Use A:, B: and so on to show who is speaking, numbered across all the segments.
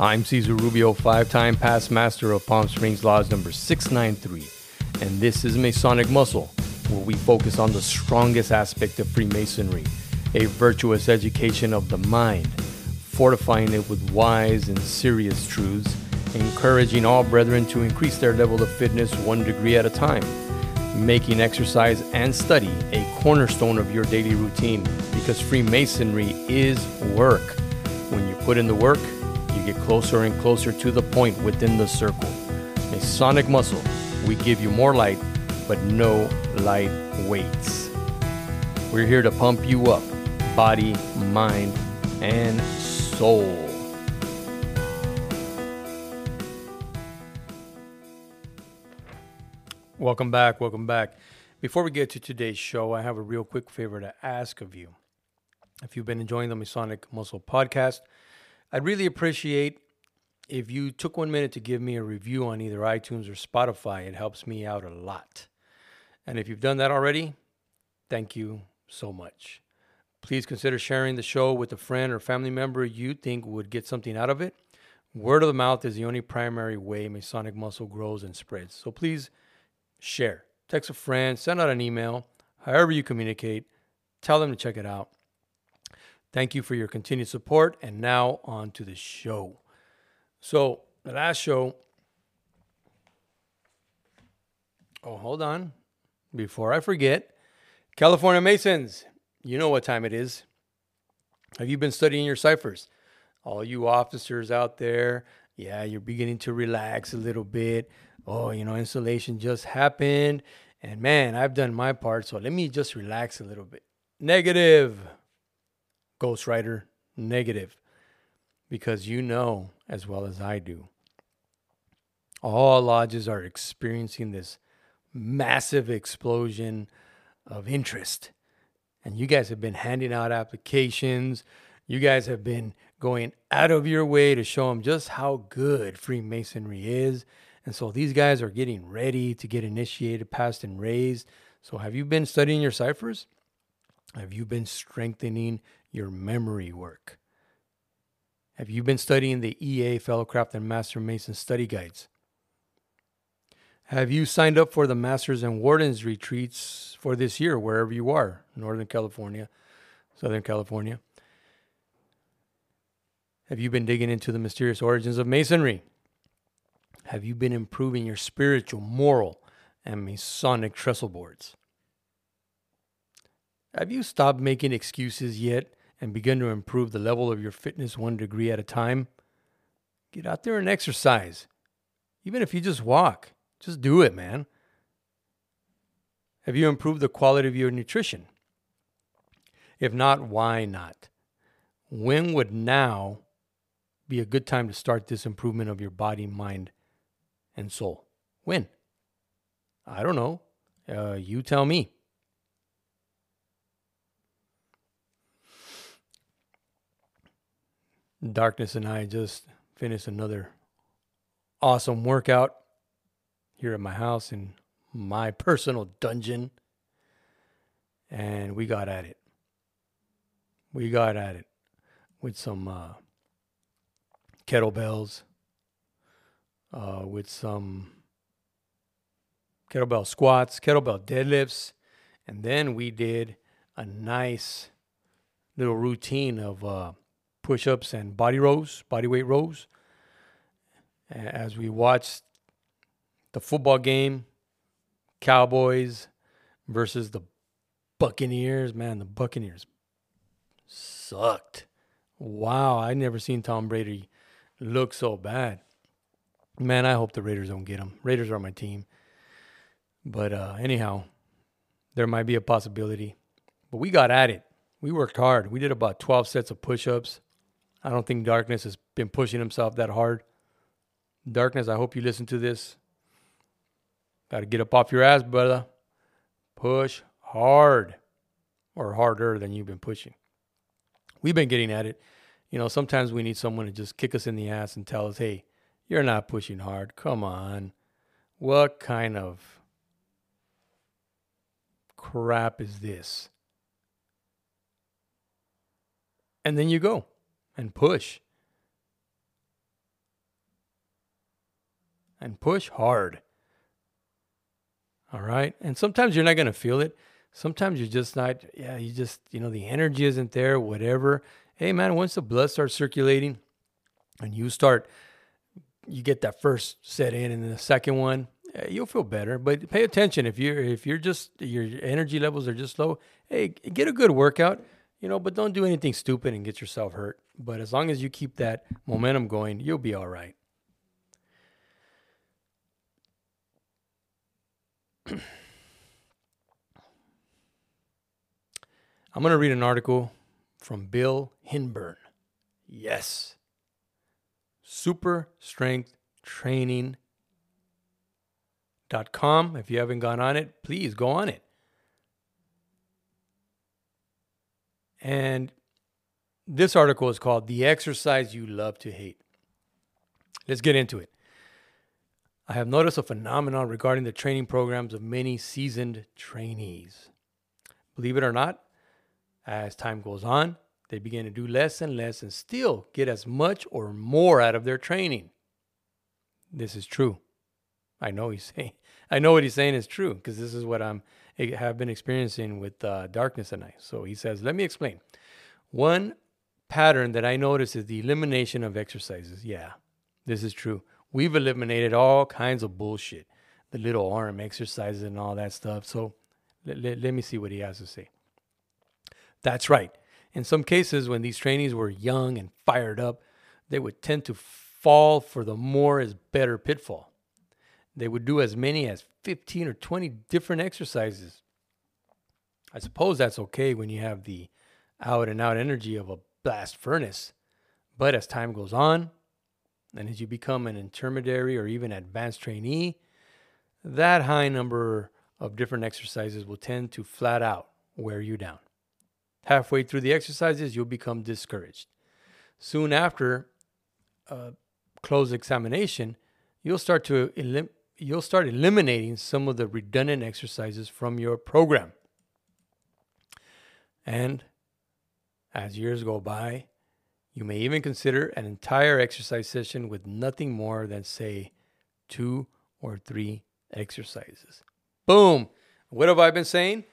A: I'm Cesar Rubio, five time past master of Palm Springs Lodge number 693, and this is Masonic Muscle, where we focus on the strongest aspect of Freemasonry a virtuous education of the mind, fortifying it with wise and serious truths, encouraging all brethren to increase their level of fitness one degree at a time, making exercise and study a cornerstone of your daily routine because Freemasonry is work. When you put in the work, get closer and closer to the point within the circle. Masonic muscle, we give you more light, but no light weights. We're here to pump you up, body, mind, and soul. Welcome back, welcome back. Before we get to today's show, I have a real quick favor to ask of you. If you've been enjoying the Masonic Muscle podcast, I'd really appreciate if you took one minute to give me a review on either iTunes or Spotify. It helps me out a lot. And if you've done that already, thank you so much. Please consider sharing the show with a friend or family member you think would get something out of it. Word of the mouth is the only primary way Masonic muscle grows and spreads. So please share. Text a friend, send out an email, however you communicate, tell them to check it out. Thank you for your continued support. And now on to the show. So, the last show. Oh, hold on. Before I forget, California Masons, you know what time it is. Have you been studying your ciphers? All you officers out there, yeah, you're beginning to relax a little bit. Oh, you know, installation just happened. And man, I've done my part, so let me just relax a little bit. Negative. Ghostwriter, negative. Because you know as well as I do, all lodges are experiencing this massive explosion of interest. And you guys have been handing out applications. You guys have been going out of your way to show them just how good Freemasonry is. And so these guys are getting ready to get initiated, passed, and raised. So, have you been studying your ciphers? Have you been strengthening your memory work? Have you been studying the EA Fellowcraft and Master Mason study guides? Have you signed up for the Masters and Wardens retreats for this year, wherever you are, Northern California, Southern California? Have you been digging into the mysterious origins of Masonry? Have you been improving your spiritual, moral, and Masonic trestle boards? Have you stopped making excuses yet and begin to improve the level of your fitness one degree at a time? Get out there and exercise. Even if you just walk, just do it, man. Have you improved the quality of your nutrition? If not, why not? When would now be a good time to start this improvement of your body, mind, and soul? When? I don't know. Uh, you tell me. Darkness and I just finished another awesome workout here at my house in my personal dungeon. And we got at it. We got at it with some uh, kettlebells, uh, with some kettlebell squats, kettlebell deadlifts, and then we did a nice little routine of uh, push ups and body rows, body weight rows. As we watched the football game, Cowboys versus the Buccaneers, man, the Buccaneers sucked. Wow, I never seen Tom Brady look so bad. Man, I hope the Raiders don't get him. Raiders are my team. But uh, anyhow, there might be a possibility. But we got at it. We worked hard. We did about 12 sets of push ups, I don't think Darkness has been pushing himself that hard. Darkness, I hope you listen to this. Got to get up off your ass, brother. Push hard or harder than you've been pushing. We've been getting at it. You know, sometimes we need someone to just kick us in the ass and tell us, hey, you're not pushing hard. Come on. What kind of crap is this? And then you go and push. and push hard. All right. And sometimes you're not going to feel it. Sometimes you're just not, yeah, you just, you know, the energy isn't there, whatever. Hey, man, once the blood starts circulating and you start, you get that first set in and then the second one, eh, you'll feel better. But pay attention if you're, if you're just, your energy levels are just low, hey, get a good workout, you know, but don't do anything stupid and get yourself hurt. But as long as you keep that momentum going, you'll be all right. I'm going to read an article from Bill Hinbern. Yes. Super Strength Training.com. If you haven't gone on it, please go on it. And this article is called The Exercise You Love to Hate. Let's get into it. I have noticed a phenomenon regarding the training programs of many seasoned trainees. Believe it or not, as time goes on, they begin to do less and less and still get as much or more out of their training. This is true. I know he's saying. I know what he's saying is true because this is what I'm have been experiencing with uh, darkness at night. So he says, "Let me explain. One pattern that I notice is the elimination of exercises. Yeah, this is true. We've eliminated all kinds of bullshit, the little arm exercises and all that stuff. So let, let, let me see what he has to say. That's right. In some cases, when these trainees were young and fired up, they would tend to fall for the more is better pitfall. They would do as many as 15 or 20 different exercises. I suppose that's okay when you have the out and out energy of a blast furnace. But as time goes on, and as you become an intermediary or even advanced trainee, that high number of different exercises will tend to flat out wear you down. Halfway through the exercises, you'll become discouraged. Soon after uh, a close examination, you'll start to elim- you'll start eliminating some of the redundant exercises from your program. And as years go by, you may even consider an entire exercise session with nothing more than, say, two or three exercises. Boom. What have I been saying?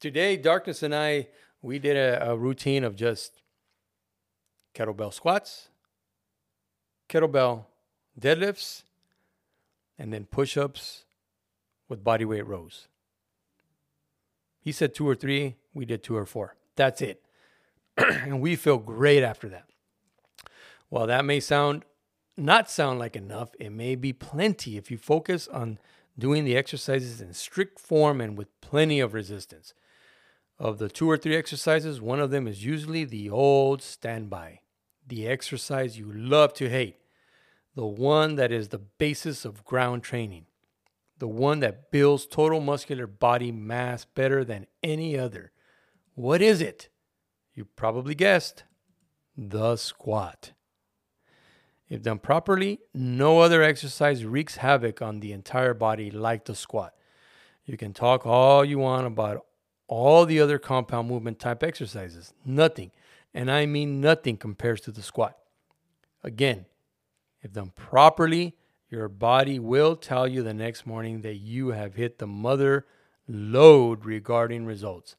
A: Today, Darkness and I, we did a, a routine of just kettlebell squats, kettlebell deadlifts, and then push ups with body weight rows. He said two or three, we did two or four. That's it. and we feel great after that. While that may sound not sound like enough, it may be plenty if you focus on doing the exercises in strict form and with plenty of resistance. Of the two or three exercises, one of them is usually the old standby, the exercise you love to hate, the one that is the basis of ground training, the one that builds total muscular body mass better than any other. What is it? You probably guessed the squat. If done properly, no other exercise wreaks havoc on the entire body like the squat. You can talk all you want about all the other compound movement type exercises. Nothing, and I mean nothing, compares to the squat. Again, if done properly, your body will tell you the next morning that you have hit the mother load regarding results.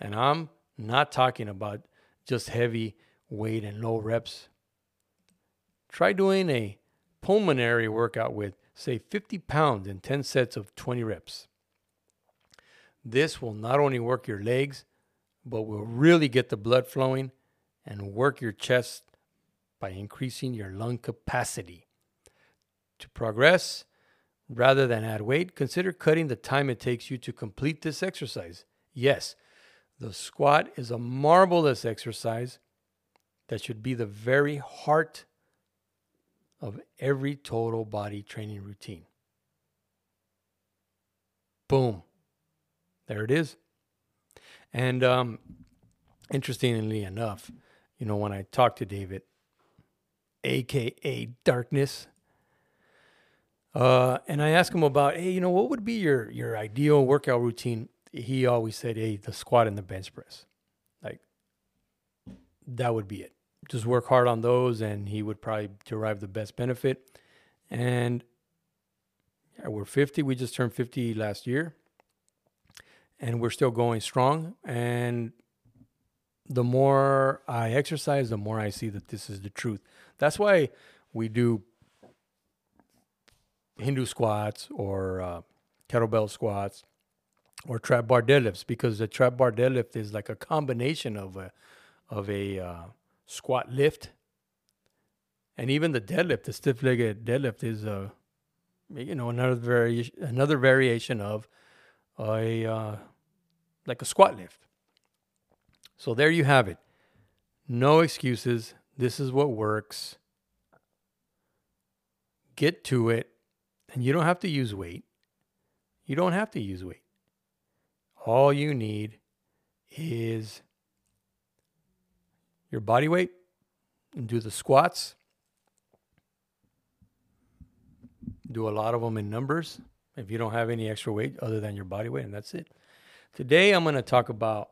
A: And I'm not talking about just heavy weight and low reps. Try doing a pulmonary workout with, say, 50 pounds in 10 sets of 20 reps. This will not only work your legs, but will really get the blood flowing and work your chest by increasing your lung capacity. To progress, rather than add weight, consider cutting the time it takes you to complete this exercise. Yes, the squat is a marvelous exercise that should be the very heart of every total body training routine. Boom. There it is. And um, interestingly enough, you know, when I talked to David, aka Darkness, uh, and I asked him about, hey, you know, what would be your your ideal workout routine? he always said, "Hey, the squat and the bench press, like that would be it. Just work hard on those, and he would probably derive the best benefit." And yeah, we're 50. We just turned 50 last year. And we're still going strong. And the more I exercise, the more I see that this is the truth. That's why we do Hindu squats or uh, kettlebell squats or trap bar deadlifts because the trap bar deadlift is like a combination of a of a uh, squat lift and even the deadlift, the stiff-legged deadlift, is a uh, you know another variation another variation of a uh, like a squat lift. So there you have it. No excuses. This is what works. Get to it, and you don't have to use weight. You don't have to use weight. All you need is your body weight and do the squats do a lot of them in numbers if you don't have any extra weight other than your body weight, and that's it. Today, I'm going to talk about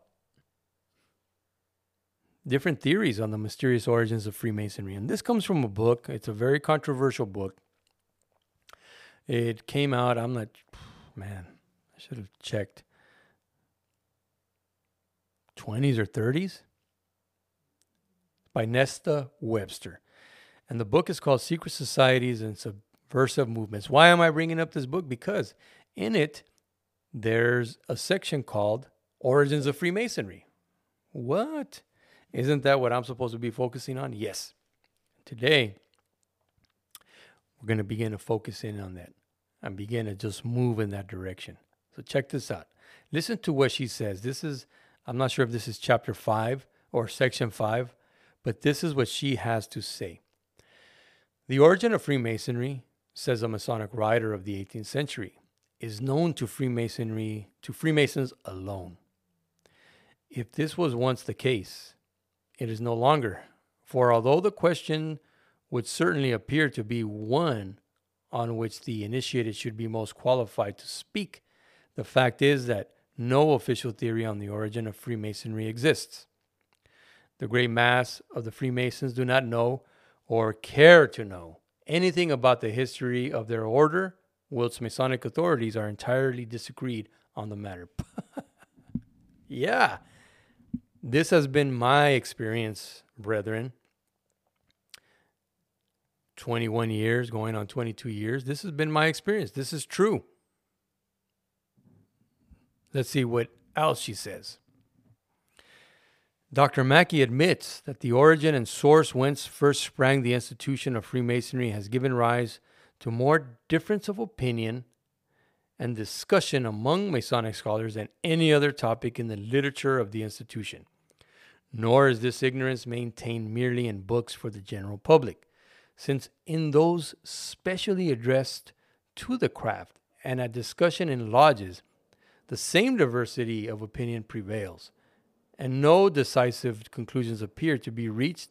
A: different theories on the mysterious origins of Freemasonry. And this comes from a book, it's a very controversial book. It came out, I'm not, man, I should have checked. 20s or 30s by Nesta Webster. And the book is called Secret Societies and Subversive movements. Why am I bringing up this book? Because in it, there's a section called Origins of Freemasonry. What? Isn't that what I'm supposed to be focusing on? Yes. Today, we're going to begin to focus in on that and begin to just move in that direction. So, check this out. Listen to what she says. This is, I'm not sure if this is chapter five or section five, but this is what she has to say. The origin of Freemasonry says a Masonic writer of the 18th century, is known to Freemasonry to Freemasons alone. If this was once the case, it is no longer. For although the question would certainly appear to be one on which the initiated should be most qualified to speak, the fact is that no official theory on the origin of Freemasonry exists. The great mass of the Freemasons do not know or care to know anything about the history of their order, whilst Masonic authorities are entirely disagreed on the matter. yeah, this has been my experience, brethren. 21 years, going on 22 years. This has been my experience. This is true. Let's see what else she says. Dr. Mackey admits that the origin and source whence first sprang the institution of Freemasonry has given rise to more difference of opinion and discussion among Masonic scholars than any other topic in the literature of the institution. Nor is this ignorance maintained merely in books for the general public, since in those specially addressed to the craft and at discussion in lodges, the same diversity of opinion prevails and no decisive conclusions appear to be reached.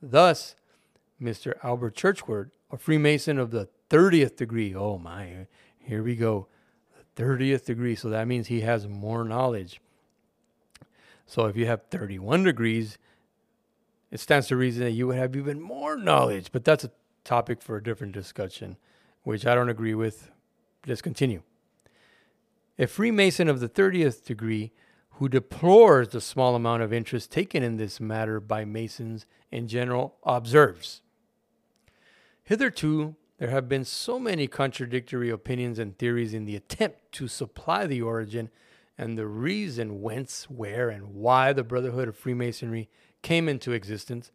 A: Thus, Mr. Albert Churchward, a Freemason of the 30th degree, oh my, here we go, the 30th degree, so that means he has more knowledge. So if you have 31 degrees, it stands to reason that you would have even more knowledge, but that's a topic for a different discussion, which I don't agree with. Let's continue. A Freemason of the 30th degree who deplores the small amount of interest taken in this matter by Masons in general, observes Hitherto, there have been so many contradictory opinions and theories in the attempt to supply the origin and the reason whence, where, and why the Brotherhood of Freemasonry came into existence,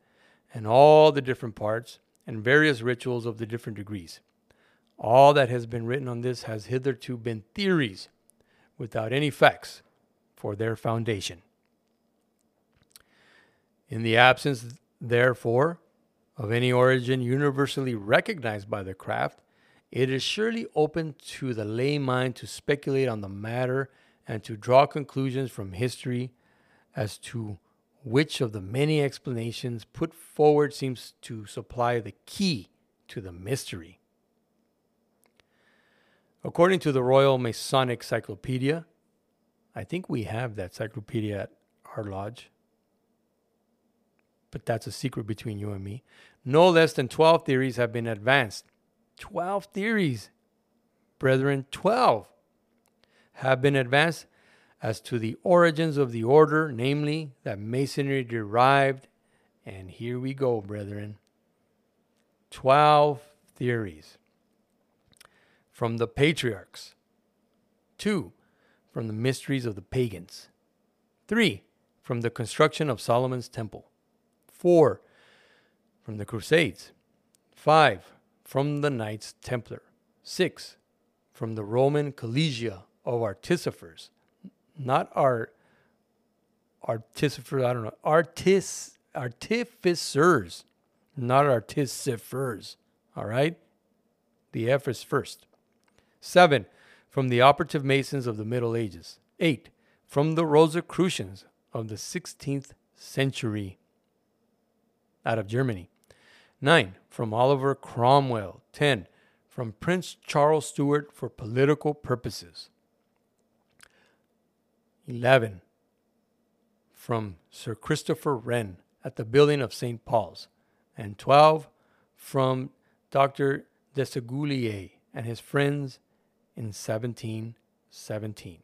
A: and all the different parts and various rituals of the different degrees. All that has been written on this has hitherto been theories without any facts for their foundation. In the absence, therefore, of any origin universally recognized by the craft, it is surely open to the lay mind to speculate on the matter and to draw conclusions from history as to which of the many explanations put forward seems to supply the key to the mystery. According to the Royal Masonic Cyclopedia, I think we have that cyclopedia at our lodge. But that's a secret between you and me. No less than 12 theories have been advanced 12 theories, brethren, 12 have been advanced as to the origins of the order, namely that Masonry derived, and here we go, brethren, 12 theories. From the patriarchs, two from the mysteries of the pagans, three from the construction of Solomon's temple, four from the Crusades, five from the Knights Templar, six from the Roman Collegia of Artificers, not art artificers, I don't know, artis artificers, not artificers. All right? The F is first. Seven, from the operative masons of the Middle Ages. Eight, from the Rosicrucians of the 16th century out of Germany. Nine, from Oliver Cromwell. Ten, from Prince Charles Stuart for political purposes. 11 from Sir Christopher Wren at the building of St. Paul's, and 12 from Dr. Desaguliers and his friends in 1717.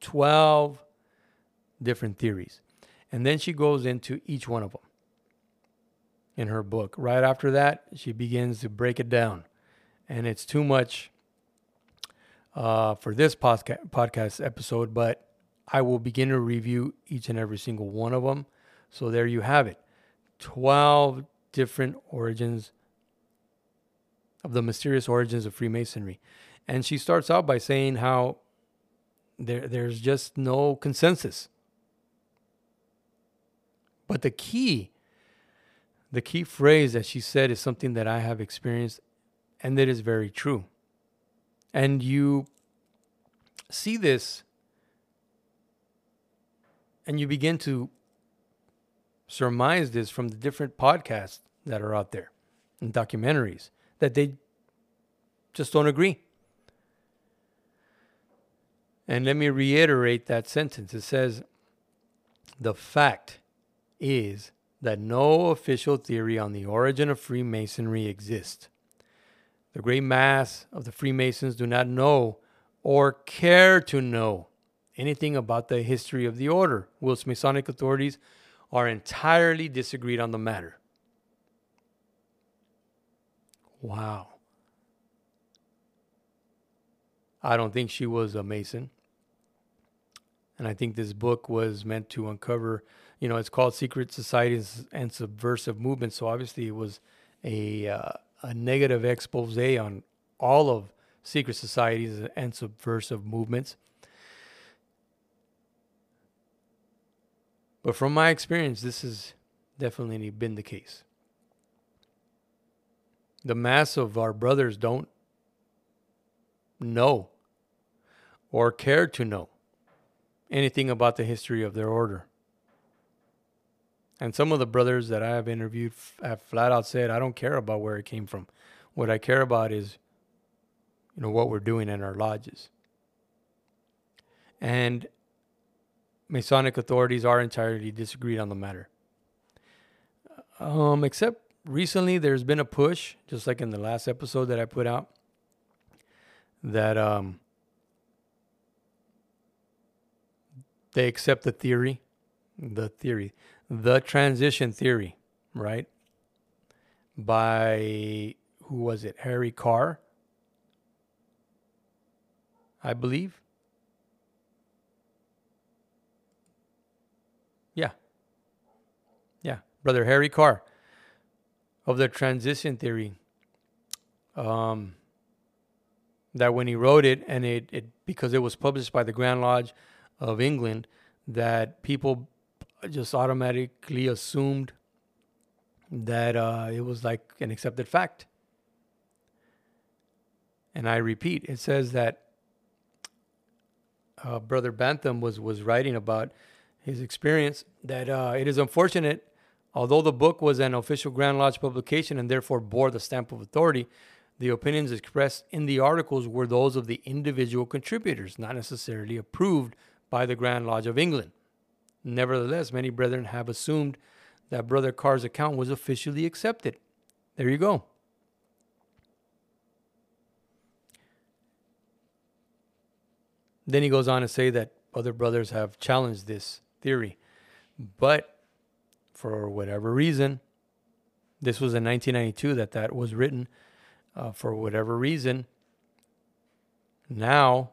A: 12 different theories. And then she goes into each one of them in her book. Right after that, she begins to break it down. And it's too much uh, for this podca- podcast episode, but I will begin to review each and every single one of them. So there you have it 12 different origins of the mysterious origins of Freemasonry. And she starts out by saying how there, there's just no consensus. But the key, the key phrase that she said is something that I have experienced and that is very true. And you see this and you begin to surmise this from the different podcasts that are out there and documentaries that they just don't agree. And let me reiterate that sentence. It says, The fact is that no official theory on the origin of Freemasonry exists. The great mass of the Freemasons do not know or care to know anything about the history of the order, whilst Masonic authorities are entirely disagreed on the matter. Wow. I don't think she was a Mason. And I think this book was meant to uncover, you know, it's called Secret Societies and Subversive Movements. So obviously it was a, uh, a negative expose on all of secret societies and subversive movements. But from my experience, this has definitely been the case. The mass of our brothers don't know or care to know anything about the history of their order. And some of the brothers that I have interviewed have flat out said, I don't care about where it came from. What I care about is, you know, what we're doing in our lodges. And Masonic authorities are entirely disagreed on the matter. Um, except recently, there's been a push, just like in the last episode that I put out, that um, they accept the theory, the theory, the transition theory, right? By who was it? Harry Carr, I believe. Yeah. Yeah. Brother Harry Carr of the transition theory. Um, that when he wrote it, and it, it because it was published by the Grand Lodge of England, that people just automatically assumed that uh, it was like an accepted fact. And I repeat, it says that uh, Brother Batham was was writing about his experience that uh, it is unfortunate, Although the book was an official Grand Lodge publication and therefore bore the stamp of authority, the opinions expressed in the articles were those of the individual contributors, not necessarily approved by the Grand Lodge of England. Nevertheless, many brethren have assumed that Brother Carr's account was officially accepted. There you go. Then he goes on to say that other brothers have challenged this theory. But for whatever reason, this was in 1992 that that was written. Uh, for whatever reason, now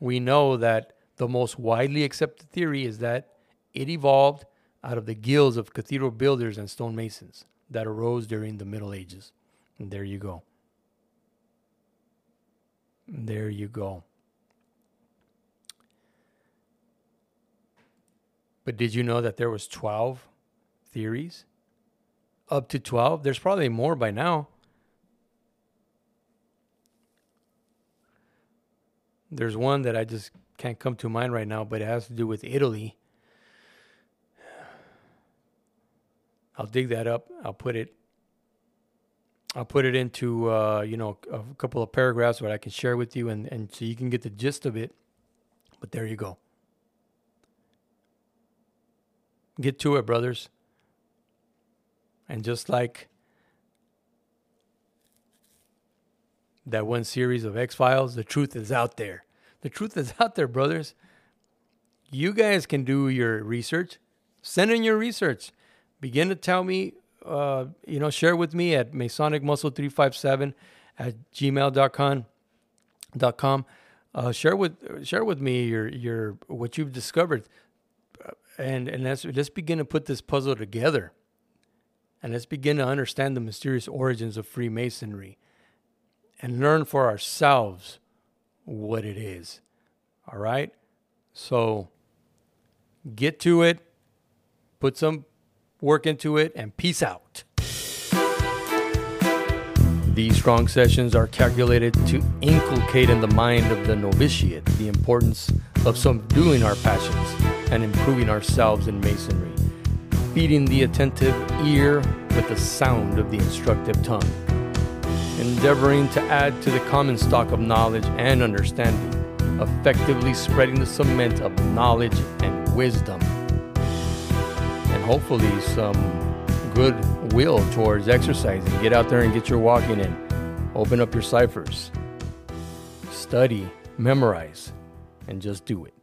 A: we know that the most widely accepted theory is that it evolved out of the guilds of cathedral builders and stonemasons that arose during the Middle Ages. And there you go. There you go. But did you know that there was 12 theories? Up to 12? There's probably more by now. There's one that I just can't come to mind right now, but it has to do with Italy. I'll dig that up. I'll put it. I'll put it into uh, you know a couple of paragraphs that I can share with you, and and so you can get the gist of it. But there you go. Get to it, brothers. And just like that one series of X Files, the truth is out there. The truth is out there, brothers. You guys can do your research. Send in your research. Begin to tell me, uh, you know, share with me at masonicmuscle357 at gmail.com. Dot com. Uh, share with share with me your your what you've discovered, and and let's let's begin to put this puzzle together, and let's begin to understand the mysterious origins of Freemasonry and learn for ourselves what it is. All right? So get to it, put some work into it, and peace out. These strong sessions are calculated to inculcate in the mind of the novitiate the importance of subduing our passions and improving ourselves in masonry, feeding the attentive ear with the sound of the instructive tongue endeavoring to add to the common stock of knowledge and understanding, effectively spreading the cement of knowledge and wisdom, and hopefully some good will towards exercising. Get out there and get your walking in. Open up your ciphers, study, memorize, and just do it.